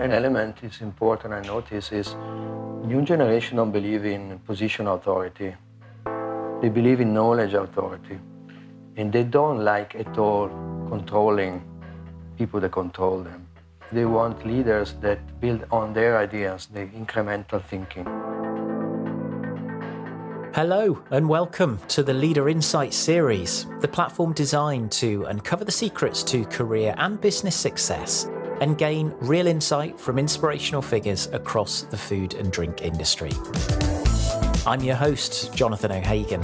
An element is important I notice is new generation don't believe in position authority. They believe in knowledge authority. And they don't like at all controlling people that control them. They want leaders that build on their ideas, the incremental thinking. Hello, and welcome to the Leader Insight series, the platform designed to uncover the secrets to career and business success and gain real insight from inspirational figures across the food and drink industry. I'm your host, Jonathan O'Hagan,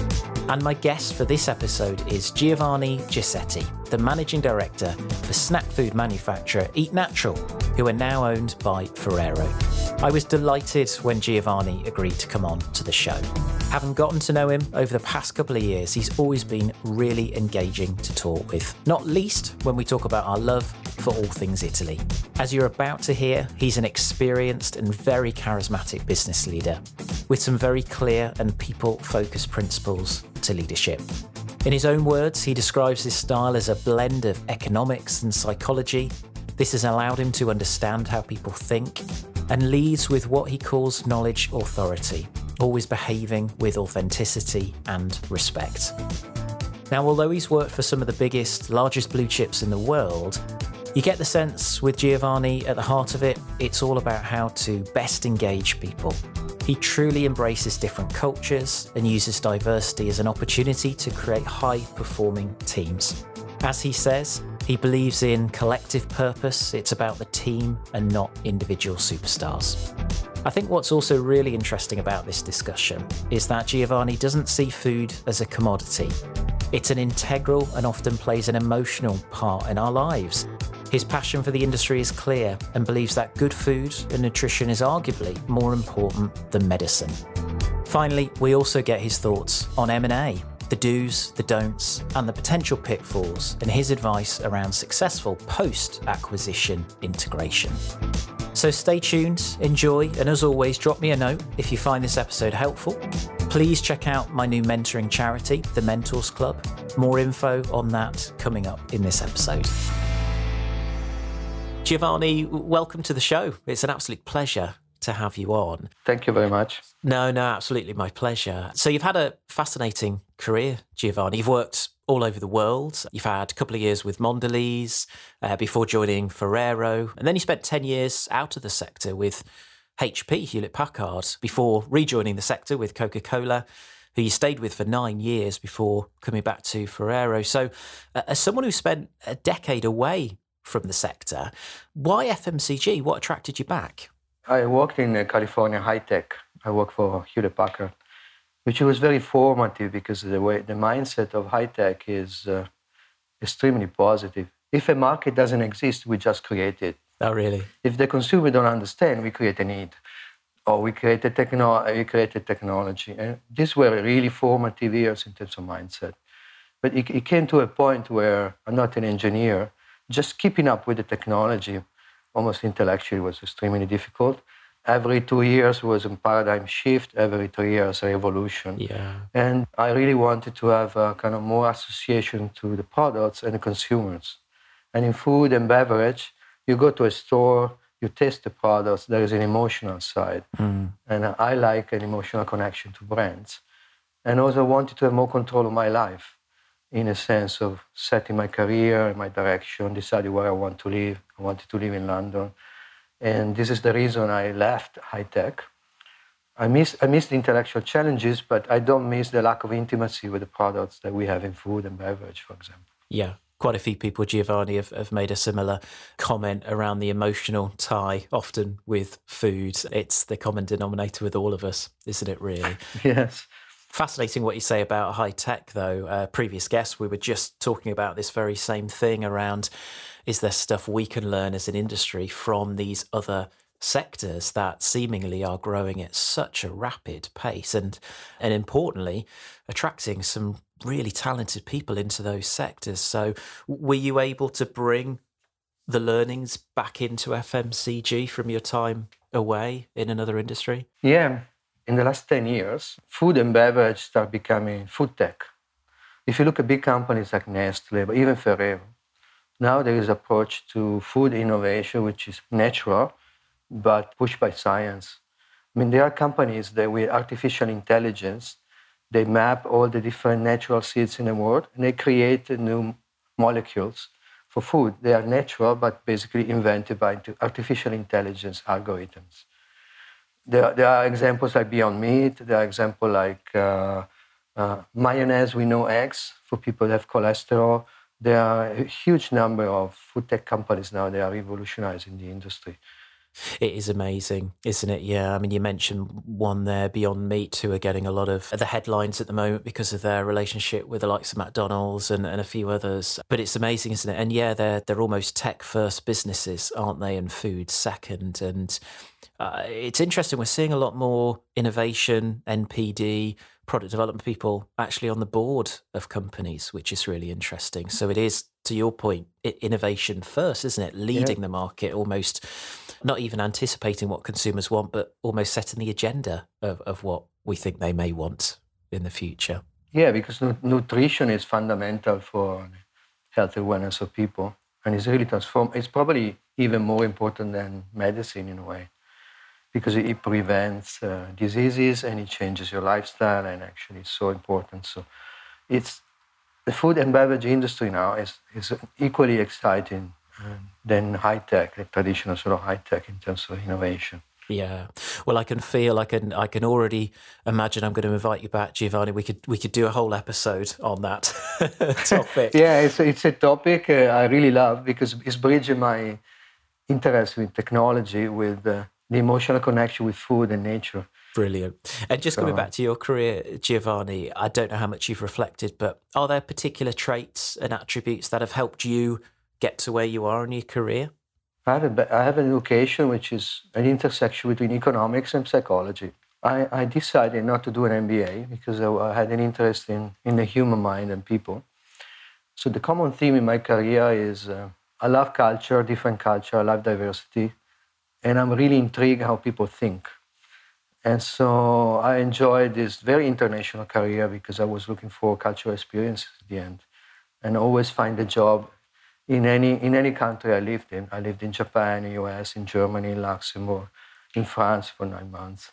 and my guest for this episode is Giovanni Ghisetti, the managing director for snack food manufacturer Eat Natural, who are now owned by Ferrero. I was delighted when Giovanni agreed to come on to the show. Having gotten to know him over the past couple of years, he's always been really engaging to talk with, not least when we talk about our love for all things Italy. As you're about to hear, he's an experienced and very charismatic business leader with some very clear and people focused principles to leadership. In his own words, he describes his style as a blend of economics and psychology. This has allowed him to understand how people think and leads with what he calls knowledge authority, always behaving with authenticity and respect. Now, although he's worked for some of the biggest, largest blue chips in the world, you get the sense with Giovanni at the heart of it, it's all about how to best engage people. He truly embraces different cultures and uses diversity as an opportunity to create high performing teams. As he says, he believes in collective purpose, it's about the team and not individual superstars. I think what's also really interesting about this discussion is that Giovanni doesn't see food as a commodity. It's an integral and often plays an emotional part in our lives. His passion for the industry is clear and believes that good food and nutrition is arguably more important than medicine. Finally, we also get his thoughts on M&A, the do's, the don'ts, and the potential pitfalls and his advice around successful post-acquisition integration. So stay tuned, enjoy, and as always, drop me a note if you find this episode helpful. Please check out my new mentoring charity, the Mentors Club. More info on that coming up in this episode. Giovanni, welcome to the show. It's an absolute pleasure to have you on. Thank you very much. No, no, absolutely my pleasure. So you've had a fascinating career, Giovanni. You've worked all over the world. You've had a couple of years with Mondelez uh, before joining Ferrero, and then you spent 10 years out of the sector with HP, Hewlett Packard, before rejoining the sector with Coca Cola, who you stayed with for nine years before coming back to Ferrero. So, uh, as someone who spent a decade away from the sector, why FMCG? What attracted you back? I worked in uh, California high tech. I worked for Hewlett Packard which was very formative because the way the mindset of high tech is uh, extremely positive. If a market doesn't exist, we just create it. Oh, really? If the consumer don't understand, we create a need, or we create a techno- we create a technology. And these were really formative years in terms of mindset. But it, it came to a point where I'm not an engineer. Just keeping up with the technology, almost intellectually, was extremely difficult every two years was a paradigm shift, every two years a revolution. Yeah. And I really wanted to have a kind of more association to the products and the consumers. And in food and beverage, you go to a store, you taste the products, there is an emotional side. Mm. And I like an emotional connection to brands. And also wanted to have more control of my life in a sense of setting my career, and my direction, deciding where I want to live. I wanted to live in London. And this is the reason I left high tech. I miss, I miss the intellectual challenges, but I don't miss the lack of intimacy with the products that we have in food and beverage, for example. Yeah, quite a few people, Giovanni, have, have made a similar comment around the emotional tie, often with food. It's the common denominator with all of us, isn't it, really? yes. Fascinating what you say about high tech, though. Uh, previous guests, we were just talking about this very same thing around is there stuff we can learn as an industry from these other sectors that seemingly are growing at such a rapid pace? And and importantly attracting some really talented people into those sectors. So were you able to bring the learnings back into FMCG from your time away in another industry? Yeah. In the last 10 years food and beverage start becoming food tech. If you look at big companies like Nestle but even Ferrero now there is approach to food innovation, which is natural, but pushed by science. I mean, there are companies that with artificial intelligence, they map all the different natural seeds in the world and they create new molecules for food. They are natural, but basically invented by artificial intelligence algorithms. There, there are examples like Beyond Meat. There are examples like uh, uh, mayonnaise. We know eggs for people that have cholesterol. There are a huge number of food tech companies now They are revolutionizing the industry. It is amazing, isn't it? Yeah. I mean, you mentioned one there, Beyond Meat, who are getting a lot of the headlines at the moment because of their relationship with the likes of McDonald's and, and a few others. But it's amazing, isn't it? And yeah, they're they're almost tech first businesses, aren't they? And food second. And uh, it's interesting. We're seeing a lot more innovation, NPD, product development people actually on the board of companies, which is really interesting. So it is, to your point, innovation first, isn't it? Leading yeah. the market, almost not even anticipating what consumers want, but almost setting the agenda of, of what we think they may want in the future. Yeah, because nutrition is fundamental for health awareness of people, and it's really transformed. It's probably even more important than medicine in a way because it prevents uh, diseases and it changes your lifestyle and actually it's so important so it's the food and beverage industry now is, is equally exciting uh, than high tech the traditional sort of high tech in terms of innovation yeah. Well, I can feel, I can, I can already imagine. I'm going to invite you back, Giovanni. We could, we could do a whole episode on that topic. yeah, it's, it's a topic uh, I really love because it's bridging my interest in technology with uh, the emotional connection with food and nature. Brilliant. And just coming back to your career, Giovanni, I don't know how much you've reflected, but are there particular traits and attributes that have helped you get to where you are in your career? I have, a, I have an education which is an intersection between economics and psychology. I, I decided not to do an MBA because I, I had an interest in, in the human mind and people. So the common theme in my career is uh, I love culture, different culture, I love diversity, and I'm really intrigued how people think. And so I enjoyed this very international career because I was looking for cultural experiences at the end, and always find a job in any in any country I lived in. I lived in Japan, in US, in Germany, in Luxembourg, in France for nine months.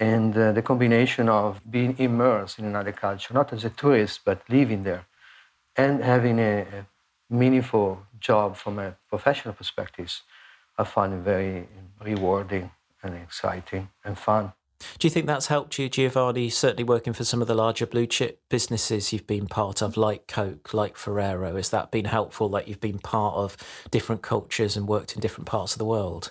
And uh, the combination of being immersed in another culture, not as a tourist, but living there, and having a, a meaningful job from a professional perspective I find it very rewarding and exciting and fun. Do you think that's helped you, Giovanni, certainly working for some of the larger blue chip businesses you've been part of, like Coke, like Ferrero? Has that been helpful that you've been part of different cultures and worked in different parts of the world?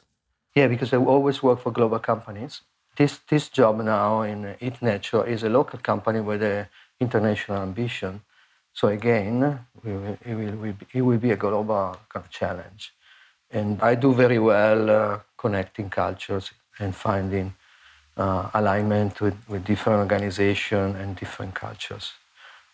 Yeah, because I always work for global companies. This, this job now in Eat Natural is a local company with an international ambition. So again, it will, it will, it will be a global kind of challenge. And I do very well uh, connecting cultures and finding uh, alignment with, with different organizations and different cultures.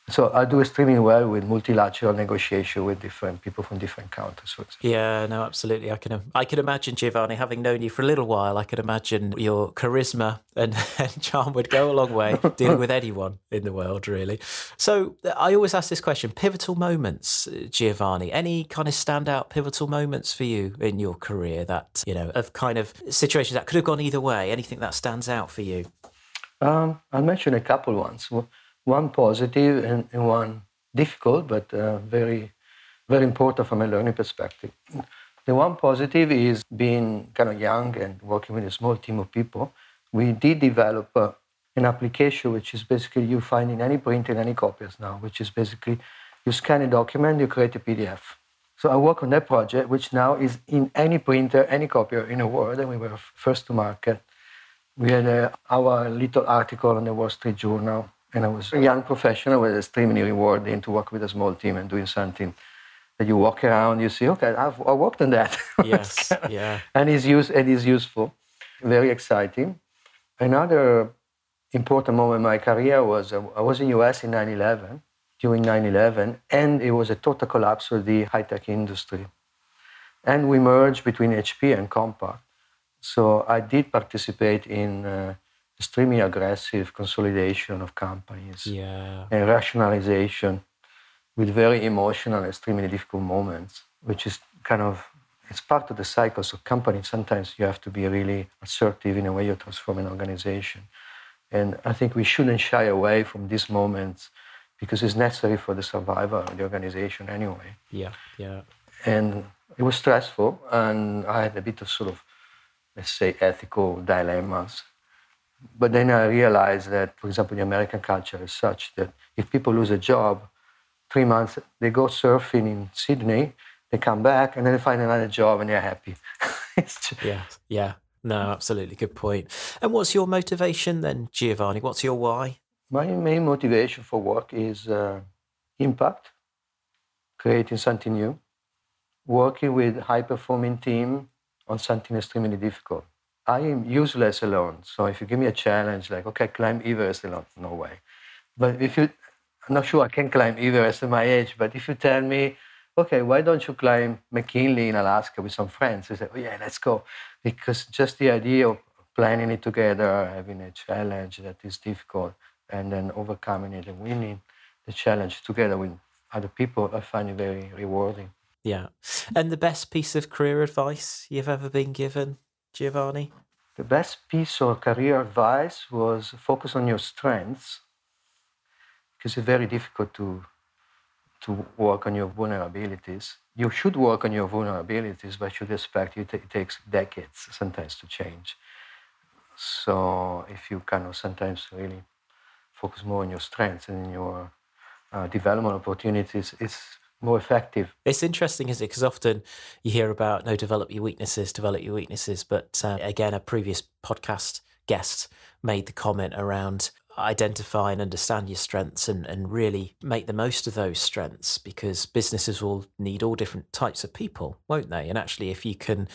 So I do extremely well with multilateral negotiation with different people from different countries. Yeah, no, absolutely. I can I can imagine Giovanni having known you for a little while. I can imagine your charisma and, and charm would go a long way dealing with anyone in the world, really. So I always ask this question: pivotal moments, Giovanni. Any kind of standout pivotal moments for you in your career that you know of kind of situations that could have gone either way? Anything that stands out for you? Um, I'll mention a couple ones. Well, one positive and, and one difficult, but uh, very, very important from a learning perspective. The one positive is being kind of young and working with a small team of people. We did develop uh, an application which is basically you find in any printer, in any copiers now, which is basically you scan a document, you create a PDF. So I work on that project, which now is in any printer, any copier in the world, and we were first to market. We had uh, our little article on the Wall Street Journal and I was a young professional, it was extremely rewarding to work with a small team and doing something that you walk around, you see, okay, I've I worked on that. Yes, yeah. And it's, use, and it is useful, very exciting. Another important moment in my career was uh, I was in US in 9-11, during 9-11, and it was a total collapse of the high-tech industry. And we merged between HP and Compaq. So I did participate in uh, extremely aggressive consolidation of companies yeah. and rationalization with very emotional, extremely difficult moments, which is kind of it's part of the cycles of companies. Sometimes you have to be really assertive in a way you transform an organization. And I think we shouldn't shy away from these moments because it's necessary for the survival of the organization anyway. Yeah, yeah. And it was stressful, and I had a bit of sort of, let's say, ethical dilemmas. But then I realized that, for example, the American culture is such that if people lose a job, three months, they go surfing in Sydney, they come back, and then they find another job and they're happy. just... Yeah, yeah. No, absolutely. Good point. And what's your motivation then, Giovanni? What's your why? My main motivation for work is uh, impact, creating something new, working with high performing team on something extremely difficult. I am useless alone. So if you give me a challenge like, okay, climb Everest alone, no way. But if you, I'm not sure I can climb Everest at my age, but if you tell me, okay, why don't you climb McKinley in Alaska with some friends? I say, oh yeah, let's go. Because just the idea of planning it together, having a challenge that is difficult, and then overcoming it and winning the challenge together with other people, I find it very rewarding. Yeah. And the best piece of career advice you've ever been given, Giovanni? The best piece of career advice was focus on your strengths because it's very difficult to to work on your vulnerabilities. You should work on your vulnerabilities, but you should expect it, it takes decades sometimes to change. So if you kind of sometimes really focus more on your strengths and your uh, development opportunities, it's more effective. It's interesting, isn't it? Because often you hear about no, develop your weaknesses, develop your weaknesses. But uh, again, a previous podcast guest made the comment around identify and understand your strengths and, and really make the most of those strengths because businesses will need all different types of people, won't they? And actually, if you can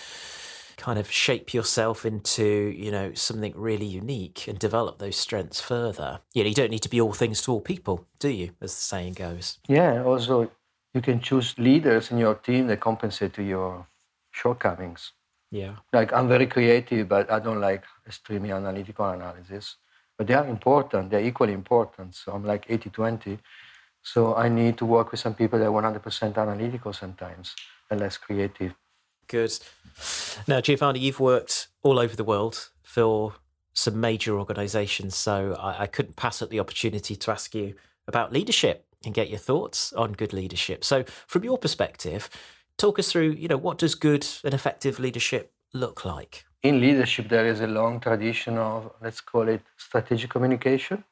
kind of shape yourself into you know something really unique and develop those strengths further you know you don't need to be all things to all people do you as the saying goes yeah also you can choose leaders in your team that compensate to your shortcomings. Yeah. Like I'm very creative, but I don't like extremely analytical analysis. But they are important. They're equally important. So I'm like 80-20. So I need to work with some people that are 100% analytical sometimes and less creative. Good. Now, Giovanni, you've worked all over the world for some major organizations. So I, I couldn't pass up the opportunity to ask you about leadership and get your thoughts on good leadership. So, from your perspective, talk us through, you know, what does good and effective leadership look like? In leadership, there is a long tradition of, let's call it strategic communication.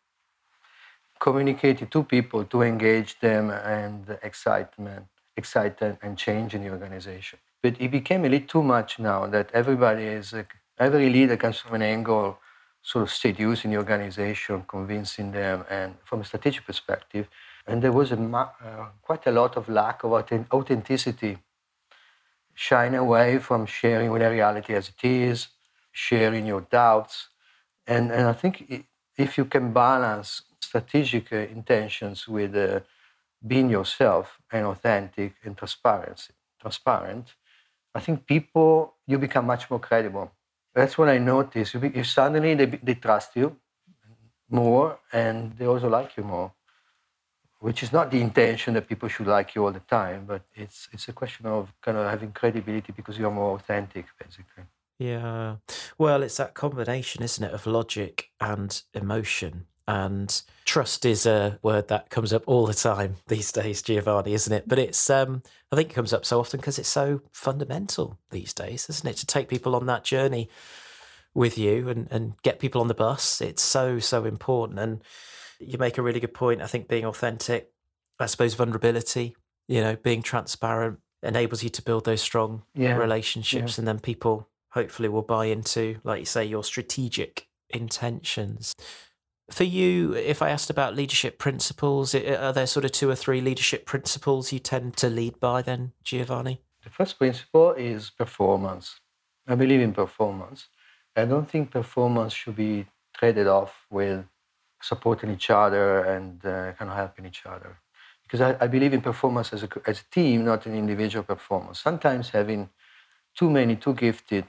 Communicating to people to engage them and excitement, excitement and change in the organization. But it became a little too much now that everybody is, every leader comes from an angle, sort of seducing the organization, convincing them, and from a strategic perspective, and there was a, uh, quite a lot of lack of authenticity, shying away from sharing the reality as it is, sharing your doubts. And, and I think if you can balance strategic uh, intentions with uh, being yourself and authentic and transparency, transparent, I think people, you become much more credible. That's what I noticed. You, you suddenly they, they trust you more and they also like you more which is not the intention that people should like you all the time, but it's it's a question of kind of having credibility because you're more authentic, basically. Yeah. Well, it's that combination, isn't it, of logic and emotion. And trust is a word that comes up all the time these days, Giovanni, isn't it? But it's um I think it comes up so often because it's so fundamental these days, isn't it? To take people on that journey with you and, and get people on the bus. It's so, so important. And you make a really good point. I think being authentic, I suppose vulnerability, you know, being transparent enables you to build those strong yeah. relationships, yeah. and then people hopefully will buy into, like you say, your strategic intentions. For you, if I asked about leadership principles, are there sort of two or three leadership principles you tend to lead by then, Giovanni? The first principle is performance. I believe in performance. I don't think performance should be traded off with supporting each other and uh, kind of helping each other. Because I, I believe in performance as a, as a team, not an individual performance. Sometimes having too many, too gifted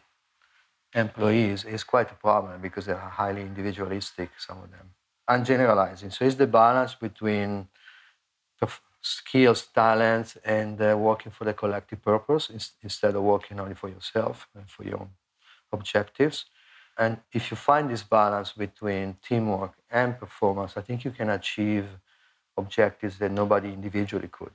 employees is quite a problem because they're highly individualistic, some of them. I'm generalizing. So it's the balance between skills, talents, and uh, working for the collective purpose instead of working only for yourself and for your objectives. And if you find this balance between teamwork and performance, I think you can achieve objectives that nobody individually could.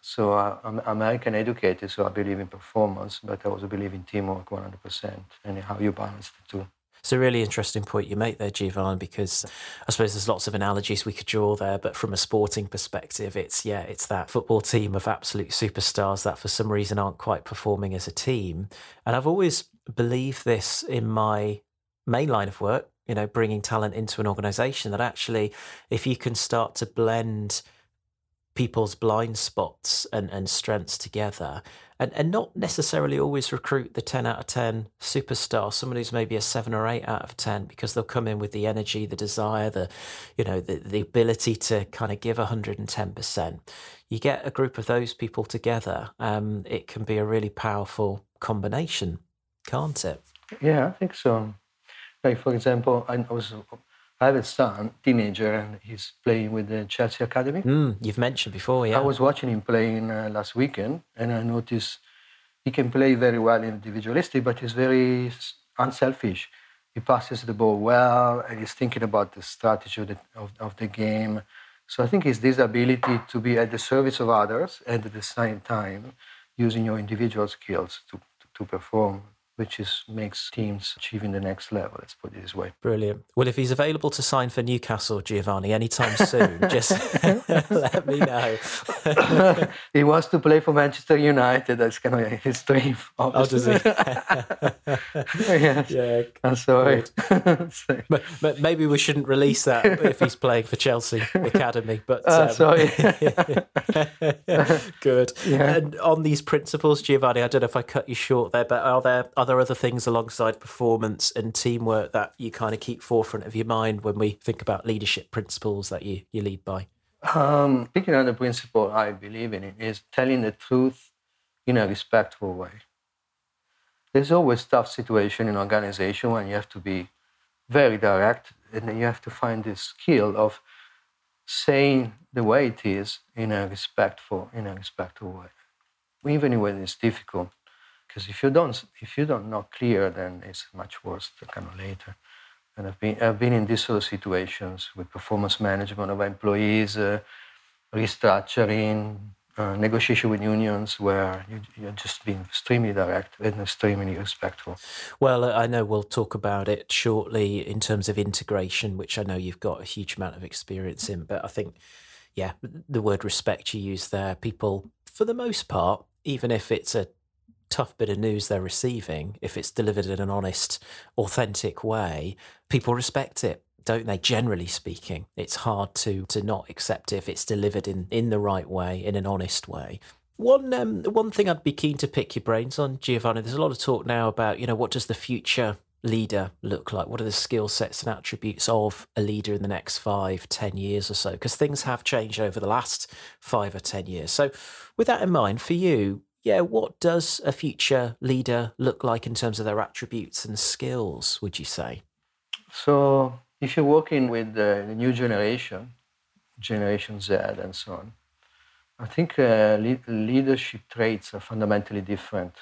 So uh, I'm American educated, so I believe in performance, but I also believe in teamwork 100% and how you balance the two. It's a really interesting point you make there, Giovanni, because I suppose there's lots of analogies we could draw there, but from a sporting perspective, it's yeah, it's that football team of absolute superstars that for some reason aren't quite performing as a team. And I've always believed this in my main line of work, you know, bringing talent into an organization that actually, if you can start to blend people's blind spots and, and strengths together and, and not necessarily always recruit the 10 out of 10 superstar someone who's maybe a 7 or 8 out of 10 because they'll come in with the energy the desire the you know the, the ability to kind of give 110% you get a group of those people together um, it can be a really powerful combination can't it? Yeah i think so like for example i was I have a son, teenager, and he's playing with the Chelsea Academy. Mm, you've mentioned before, yeah. I was watching him playing uh, last weekend, and I noticed he can play very well individualistic, but he's very unselfish. He passes the ball well, and he's thinking about the strategy of the, of, of the game. So I think it's this ability to be at the service of others and at the same time using your individual skills to, to, to perform which is makes teams achieving the next level. Let's put it this way. Brilliant. Well, if he's available to sign for Newcastle, Giovanni, anytime soon, just let me know. he wants to play for Manchester United. That's kind of his dream. Obviously. Oh, does he? yes. Yeah. I'm sorry. but, but, maybe we shouldn't release that if he's playing for Chelsea Academy. But uh, um, sorry. Good. Yeah. And on these principles, Giovanni, I don't know if I cut you short there, but are there are there other things alongside performance and teamwork that you kind of keep forefront of your mind when we think about leadership principles that you, you lead by? Um, picking on the principle I believe in it is telling the truth in a respectful way. There's always tough situation in organization when you have to be very direct and then you have to find this skill of saying the way it is in a respectful in a respectful way even when it's difficult because if you don't if you don't know clear then it's much worse kind of later and I've been I've been in these sort of situations with performance management of employees uh, restructuring uh, negotiation with unions where you, you're just being extremely direct and extremely respectful. Well, I know we'll talk about it shortly in terms of integration, which I know you've got a huge amount of experience in. But I think, yeah, the word respect you use there, people, for the most part, even if it's a tough bit of news they're receiving, if it's delivered in an honest, authentic way, people respect it, don't they? Generally speaking, it's hard to to not accept if it's delivered in in the right way, in an honest way. One um, one thing I'd be keen to pick your brains on, Giovanni. There's a lot of talk now about you know what does the future leader look like? What are the skill sets and attributes of a leader in the next five, ten years or so? Because things have changed over the last five or ten years. So, with that in mind, for you, yeah, what does a future leader look like in terms of their attributes and skills, would you say? So, if you're working with the new generation, Generation Z and so on, I think uh, le- leadership traits are fundamentally different.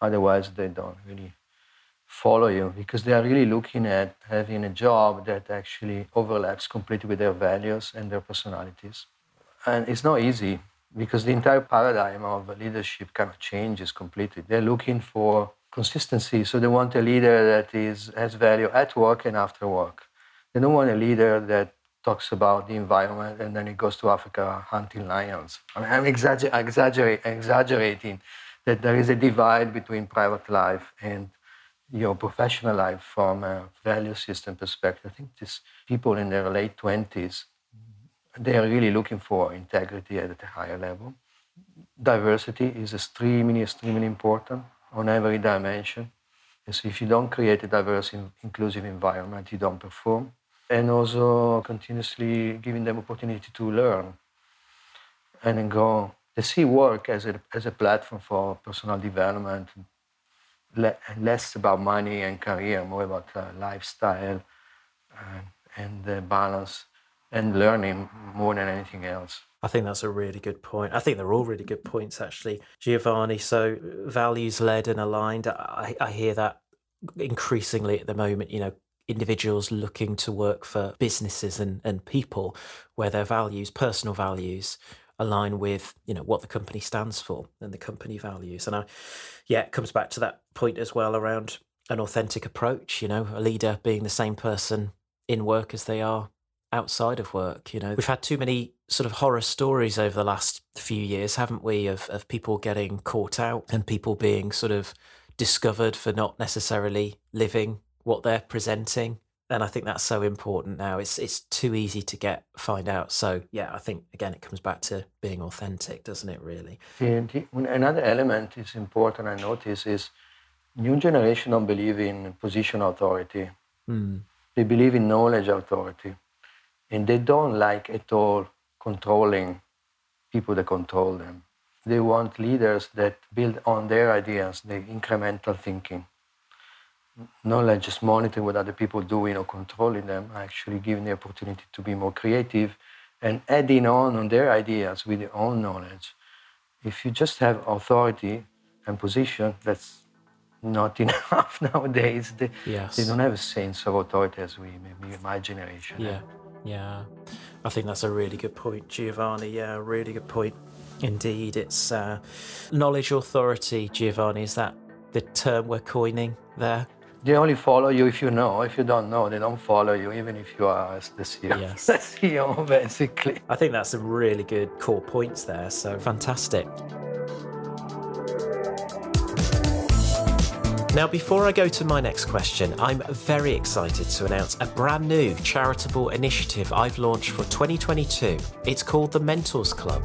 Otherwise, they don't really follow you because they are really looking at having a job that actually overlaps completely with their values and their personalities. And it's not easy because the entire paradigm of leadership kind of changes completely. They're looking for consistency, so they want a leader that is has value at work and after work. They don't want a leader that talks about the environment and then he goes to Africa hunting lions. I mean, I'm exagger- exaggerate, exaggerating that there is a divide between private life and your professional life from a value system perspective. I think these people in their late 20s they are really looking for integrity at a higher level. Diversity is extremely, extremely important on every dimension. So if you don't create a diverse, inclusive environment, you don't perform. And also continuously giving them opportunity to learn and then go. They see work as a, as a platform for personal development, less about money and career, more about uh, lifestyle and, and balance and learning more than anything else. I think that's a really good point. I think they're all really good points, actually, Giovanni. So values led and aligned. I, I hear that increasingly at the moment. You know, individuals looking to work for businesses and, and people where their values, personal values, align with you know what the company stands for and the company values. And I, yeah, it comes back to that point as well around an authentic approach. You know, a leader being the same person in work as they are outside of work. You know, we've had too many sort of horror stories over the last few years, haven't we, of, of people getting caught out and people being sort of discovered for not necessarily living what they're presenting. And I think that's so important now. It's it's too easy to get find out. So yeah, I think again it comes back to being authentic, doesn't it? Really. another element is important. I notice is new generation don't believe in position authority. Mm. They believe in knowledge authority and they don't like at all controlling people that control them. They want leaders that build on their ideas, the incremental thinking. Not like just monitoring what other people doing or controlling them, actually giving the opportunity to be more creative and adding on on their ideas with their own knowledge. If you just have authority and position, that's not enough nowadays. They, yes. they don't have a sense of authority as we, maybe my generation. Yeah. Yeah, I think that's a really good point, Giovanni. Yeah, really good point. Indeed, it's uh, knowledge authority, Giovanni. Is that the term we're coining there? They only follow you if you know. If you don't know, they don't follow you, even if you are the CEO. Yes. the CEO, basically. I think that's some really good core points there. So fantastic. Now, before I go to my next question, I'm very excited to announce a brand new charitable initiative I've launched for 2022. It's called the Mentors Club.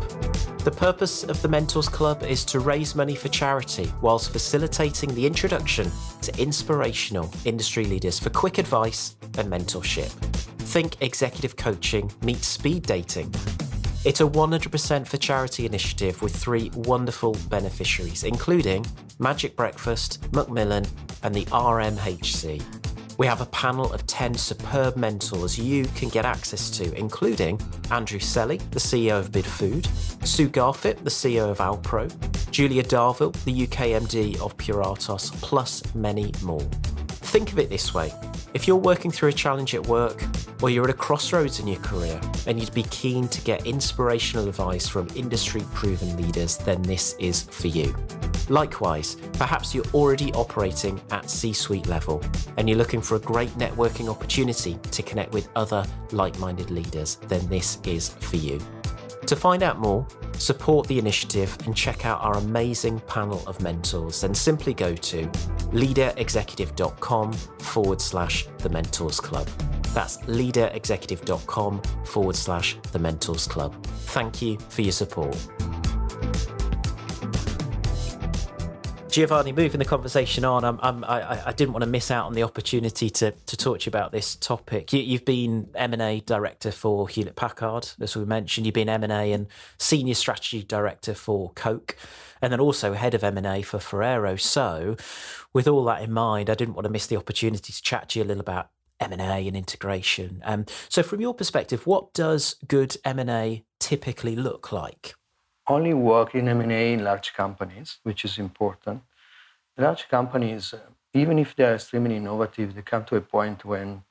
The purpose of the Mentors Club is to raise money for charity whilst facilitating the introduction to inspirational industry leaders for quick advice and mentorship. Think executive coaching meets speed dating. It's a 100% for charity initiative with three wonderful beneficiaries, including Magic Breakfast, Macmillan, and the RMHC. We have a panel of 10 superb mentors you can get access to, including Andrew Selley, the CEO of Bidfood, Sue Garfit, the CEO of Alpro, Julia Darville, the UK MD of Puratos, plus many more. Think of it this way if you're working through a challenge at work, or you're at a crossroads in your career and you'd be keen to get inspirational advice from industry proven leaders, then this is for you. Likewise, perhaps you're already operating at C suite level and you're looking for a great networking opportunity to connect with other like minded leaders, then this is for you. To find out more, support the initiative and check out our amazing panel of mentors, then simply go to leaderexecutive.com forward slash the mentors club. That's leaderexecutive.com forward slash the mentors club. Thank you for your support. Giovanni, moving the conversation on, I'm, I'm, i I, didn't want to miss out on the opportunity to, to talk to you about this topic. You, have been M&A director for Hewlett Packard, as we mentioned. You've been M&A and senior strategy director for Coke, and then also head of M&A for Ferrero. So, with all that in mind, I didn't want to miss the opportunity to chat to you a little about M&A and integration. Um, so, from your perspective, what does good M&A typically look like? Only work in M&A in large companies, which is important. Large companies, uh, even if they are extremely innovative, they come to a point when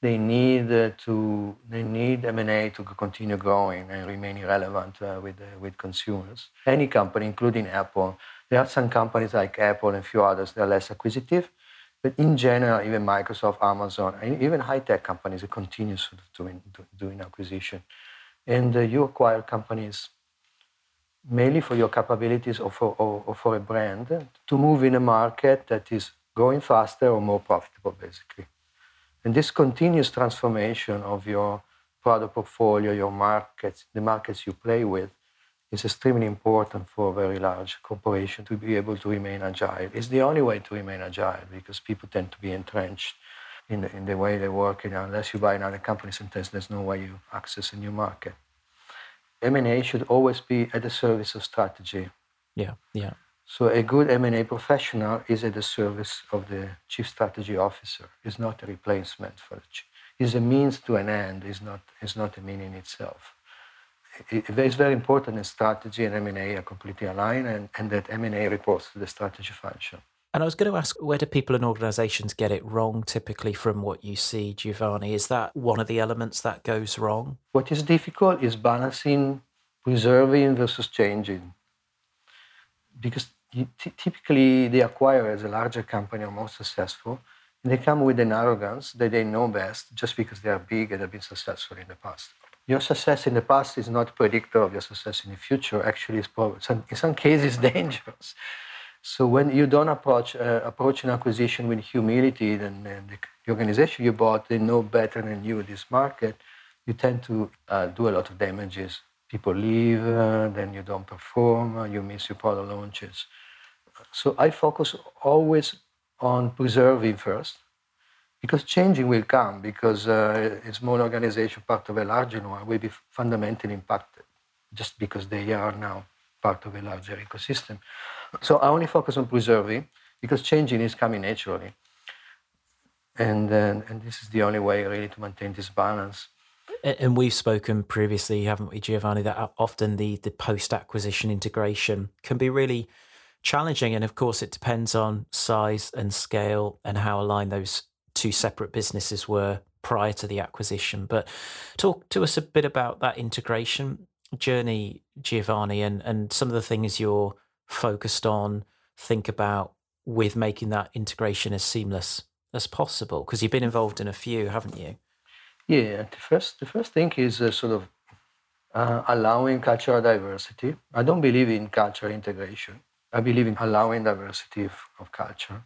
they need uh, to they need M&A to continue growing and remaining relevant uh, with uh, with consumers. Any company, including Apple, there are some companies like Apple and a few others that are less acquisitive, but in general, even Microsoft, Amazon, and even high tech companies continue doing doing acquisition, and uh, you acquire companies mainly for your capabilities or for, or, or for a brand to move in a market that is growing faster or more profitable, basically. And this continuous transformation of your product portfolio, your markets, the markets you play with, is extremely important for a very large corporation to be able to remain agile. It's the only way to remain agile because people tend to be entrenched in the, in the way they work. Know, unless you buy another company, sometimes there's no way you access a new market. M&A should always be at the service of strategy. Yeah, yeah. So a good M&A professional is at the service of the chief strategy officer. Is not a replacement for the chief. Is a means to an end. Is not is not a mean in itself. it, it's very important that strategy and M&A are completely aligned and, and that M&A reports to the strategy function. And I was going to ask, where do people and organizations get it wrong typically from what you see, Giovanni? Is that one of the elements that goes wrong? What is difficult is balancing preserving versus changing. Because t- typically the acquirers, a larger company, are more successful. And they come with an arrogance that they know best just because they are big and have been successful in the past. Your success in the past is not predictor of your success in the future. Actually, it's probably, in some cases dangerous. So when you don't approach uh, approach an acquisition with humility, then, the, the, organization you bought they know better than you this market. You tend to uh, do a lot of damages. People leave, uh, then you don't perform, uh, you miss your product launches. So I focus always on preserving first, because changing will come. Because uh, a small organization, part of a larger one, will be fundamentally impacted, just because they are now part of a larger ecosystem. So I only focus on preserving because changing is coming naturally. And, uh, and this is the only way really to maintain this balance. And we've spoken previously, haven't we, Giovanni, that often the, the post acquisition integration can be really challenging. And of course, it depends on size and scale and how aligned those two separate businesses were prior to the acquisition. But talk to us a bit about that integration journey, Giovanni, and, and some of the things you're focused on, think about with making that integration as seamless as possible? Because you've been involved in a few, haven't you? Yeah, the first the first thing is uh, sort of uh, allowing cultural diversity. I don't believe in cultural integration. I believe in allowing diversity of, of culture.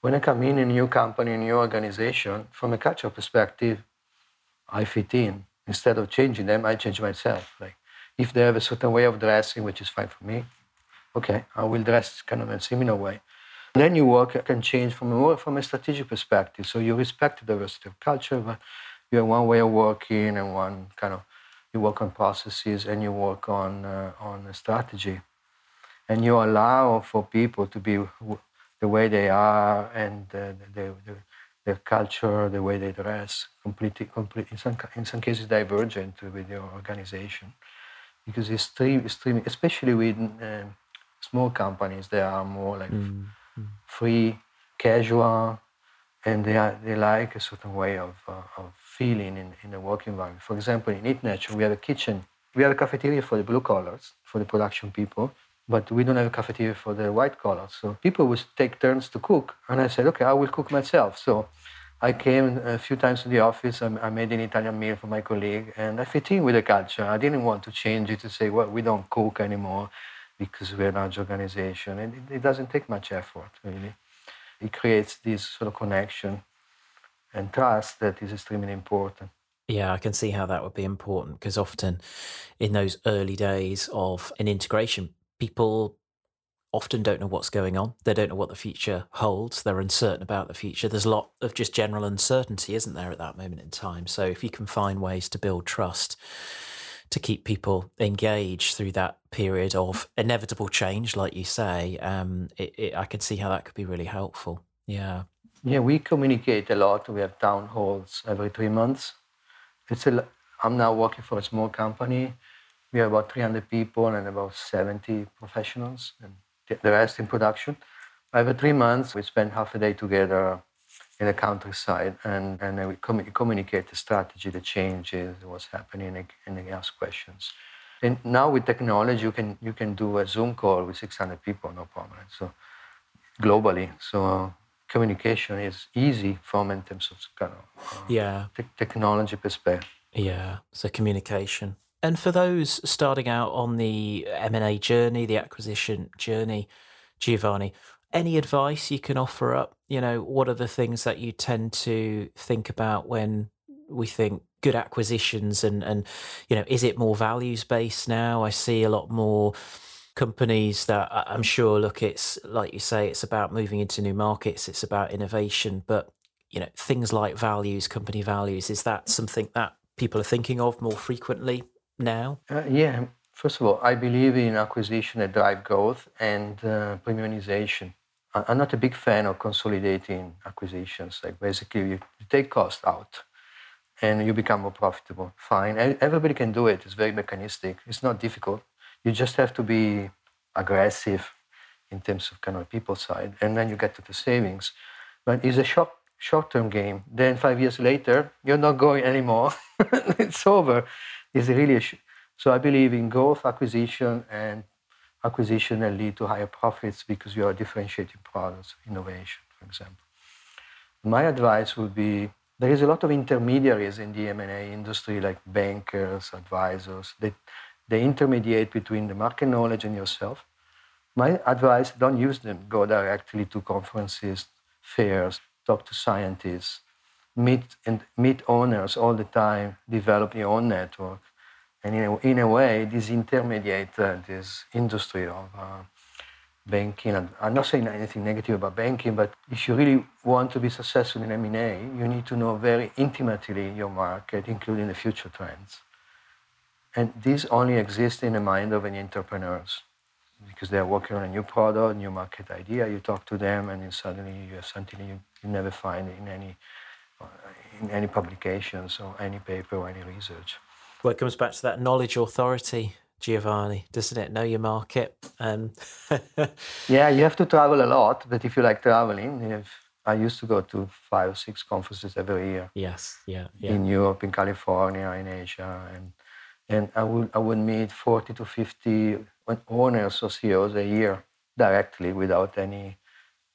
When I come in a new company, a new organization, from a cultural perspective, I fit in. Instead of changing them, I change myself. Like if they have a certain way of dressing, which is fine for me, okay, I will dress kind of in a similar way. Then your work can change from a more from a strategic perspective. So you respect the diversity of culture, but you have one way of working and one kind of you work on processes and you work on uh, on strategy, and you allow for people to be the way they are and uh, the, the, their culture, the way they dress, completely, complete, in some in some cases divergent with your organization, because it's extreme, especially with. Um, small companies they are more like mm. free casual and they are they like a certain way of, uh, of feeling in, in a work environment for example in Eat Natural we have a kitchen we have a cafeteria for the blue collars for the production people but we don't have a cafeteria for the white collar. so people would take turns to cook and i said okay i will cook myself so I came a few times to the office. I made an Italian meal for my colleague, and I fit in with the culture. I didn't want to change it to say, "Well, we don't cook anymore." because we're a large organization. And it, it doesn't take much effort, really. It creates this sort of connection and trust that is extremely important. Yeah, I can see how that would be important because often in those early days of an integration, people often don't know what's going on. They don't know what the future holds. They're uncertain about the future. There's a lot of just general uncertainty, isn't there, at that moment in time? So if you can find ways to build trust, to keep people engaged through that period of inevitable change, like you say, um, it, it, I can see how that could be really helpful. Yeah. Yeah, we communicate a lot. We have town halls every three months. It's a, I'm now working for a small company. We have about 300 people and about 70 professionals, and the rest in production. Every three months, we spend half a day together in the countryside, and, and we com- communicate the strategy, the changes, what's happening, and, and they ask questions. And now with technology, you can you can do a Zoom call with 600 people, no problem. So globally, so communication is easy from in terms of kind of uh, yeah te- technology perspective. Yeah, so communication. And for those starting out on the M&A journey, the acquisition journey, Giovanni, any advice you can offer up? You know, what are the things that you tend to think about when we think good acquisitions and and you know, is it more values based now? I see a lot more companies that I'm sure look it's like you say it's about moving into new markets, it's about innovation, but you know, things like values, company values, is that something that people are thinking of more frequently now? Uh, yeah, First of all, I believe in acquisition that drive growth and uh, premiumization. I'm not a big fan of consolidating acquisitions. Like basically, you, take cost out, and you become more profitable. Fine. Everybody can do it. It's very mechanistic. It's not difficult. You just have to be aggressive in terms of kind of people side, and then you get to the savings. But it's a short short-term game. Then five years later, you're not going anymore. it's over. It's really sh- so. I believe in growth, acquisition, and acquisition that lead to higher profits because you are differentiating products, innovation, for example. My advice would be there is a lot of intermediaries in the M&A industry, like bankers, advisors. They, they intermediate between the market knowledge and yourself. My advice, don't use them. Go directly to conferences, fairs, talk to scientists, meet, and meet owners all the time, develop your own network. And in a, in a way, this intermediate uh, this industry of uh, banking. I'm not saying anything negative about banking, but if you really want to be successful in M&A, you need to know very intimately your market, including the future trends. And this only exists in the mind of an entrepreneurs because they're working on a new product, new market idea. You talk to them, and then suddenly you have something you, you never find in any in any publications or any paper or any research. Well, it comes back to that knowledge authority Giovanni, doesn't it? Know your market. Um, yeah, you have to travel a lot, but if you like traveling, if I used to go to five or six conferences every year. Yes, yeah, yeah. In Europe, in California, in Asia, and and I would I would meet forty to fifty owners or CEOs a year directly without any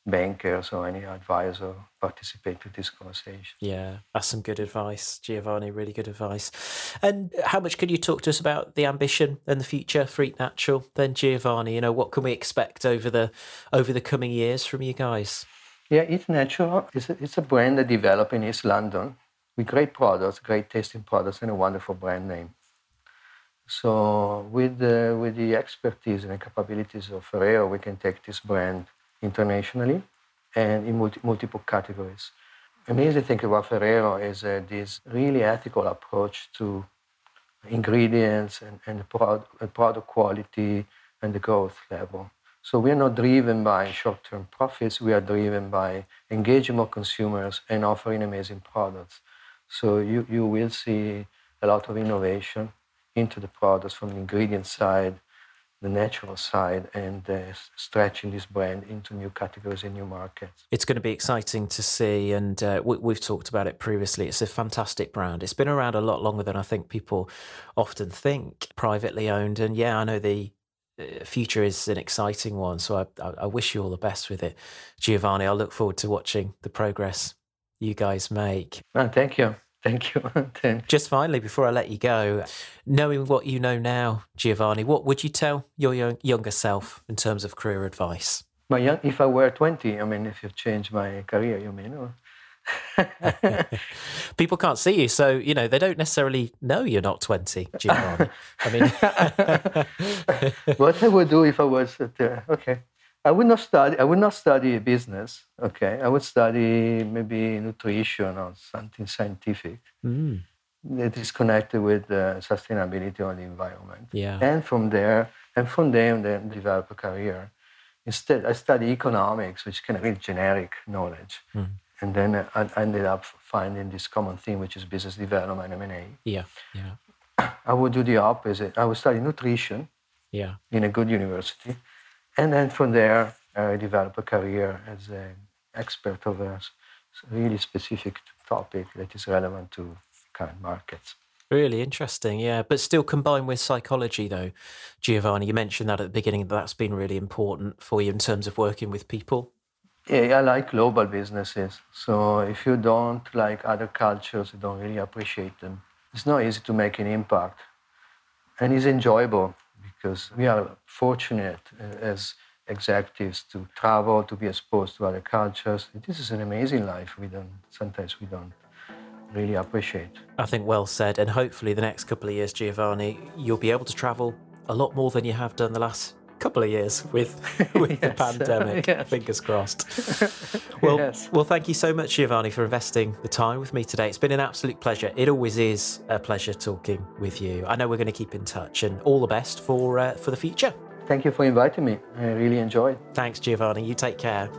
bankers or any advisor participate to this conversation. Yeah, that's some good advice, Giovanni. Really good advice. And how much can you talk to us about the ambition and the future for Eat Natural? Then, Giovanni, you know, what can we expect over the over the coming years from you guys? Yeah, Eat Natural is a, it's a brand that developed in East London with great products, great tasting products, and a wonderful brand name. So with the, with the expertise and the capabilities of Ferrero, we can take this brand internationally and in multi, multiple categories. Amazing thing about Ferrero is uh, this really ethical approach to ingredients and, and product, product quality and the growth level. So we are not driven by short-term profits. We are driven by engaging more consumers and offering amazing products. So you, you will see a lot of innovation into the products from the ingredient side the natural side and uh, stretching this brand into new categories and new markets. It's going to be exciting to see, and uh, we, have talked about it previously. It's a fantastic brand. It's been around a lot longer than I think people often think, privately owned. And yeah, I know the uh, future is an exciting one, so I, I, I wish you all the best with it, Giovanni. I look forward to watching the progress you guys make. Oh, thank you. Thank you. Just finally, before I let you go, knowing what you know now, Giovanni, what would you tell your young, younger self in terms of career advice? My young, if I were 20, I mean, if you've changed my career, you mean? Or... People can't see you, so you know they don't necessarily know you're not 20, Giovanni. I mean, what I would do if I was at, uh, okay. I would not study. I would not study business. Okay, I would study maybe nutrition or something scientific mm. that is connected with uh, sustainability or the environment. Yeah. And from there, and from there, then develop a career. Instead, I study economics, which is kind of really generic knowledge. Mm. And then I ended up finding this common theme, which is business development, M&A. Yeah, yeah. I would do the opposite. I would study nutrition. Yeah. In a good university and then from there, I developed a career as an expert of a really specific topic that is relevant to current markets. Really interesting, yeah. But still combined with psychology, though. Giovanni, you mentioned that at the beginning, that that's been really important for you in terms of working with people. Yeah, I like global businesses. So if you don't like other cultures, you don't really appreciate them. It's not easy to make an impact. And it's enjoyable because we are fortunate uh, as executives to travel, to be exposed to other cultures. This is an amazing life we don't, sometimes we don't really appreciate. I think well said. And hopefully, the next couple of years, Giovanni, you'll be able to travel a lot more than you have done the last couple of years with with yes, the pandemic. Uh, yes. Fingers crossed. well, yes. well, thank you so much, Giovanni, for investing the time with me today. It's been an absolute pleasure. It always is a pleasure talking with you. I know we're going to keep in touch, and all the best for uh, for the future. Thank you for inviting me. I really enjoyed. Thanks, Giovanni. You take care.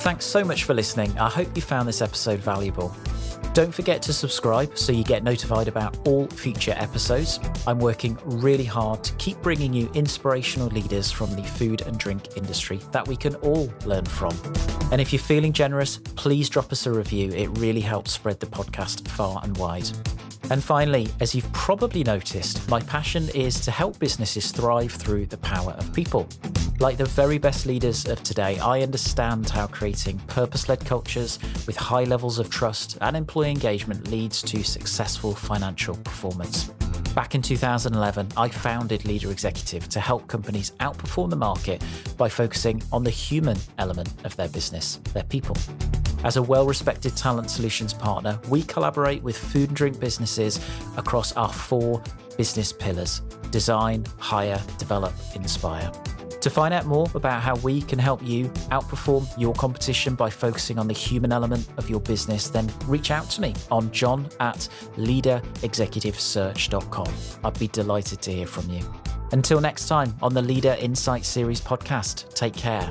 Thanks so much for listening. I hope you found this episode valuable. Don't forget to subscribe so you get notified about all future episodes. I'm working really hard to keep bringing you inspirational leaders from the food and drink industry that we can all learn from. And if you're feeling generous, please drop us a review. It really helps spread the podcast far and wide. And finally, as you've probably noticed, my passion is to help businesses thrive through the power of people. Like the very best leaders of today, I understand how creating purpose led cultures with high levels of trust and employee engagement leads to successful financial performance. Back in 2011, I founded Leader Executive to help companies outperform the market by focusing on the human element of their business, their people. As a well respected talent solutions partner, we collaborate with food and drink businesses across our four business pillars design, hire, develop, inspire. To find out more about how we can help you outperform your competition by focusing on the human element of your business, then reach out to me on john at leaderexecutivesearch.com. I'd be delighted to hear from you. Until next time on the Leader Insight Series podcast, take care.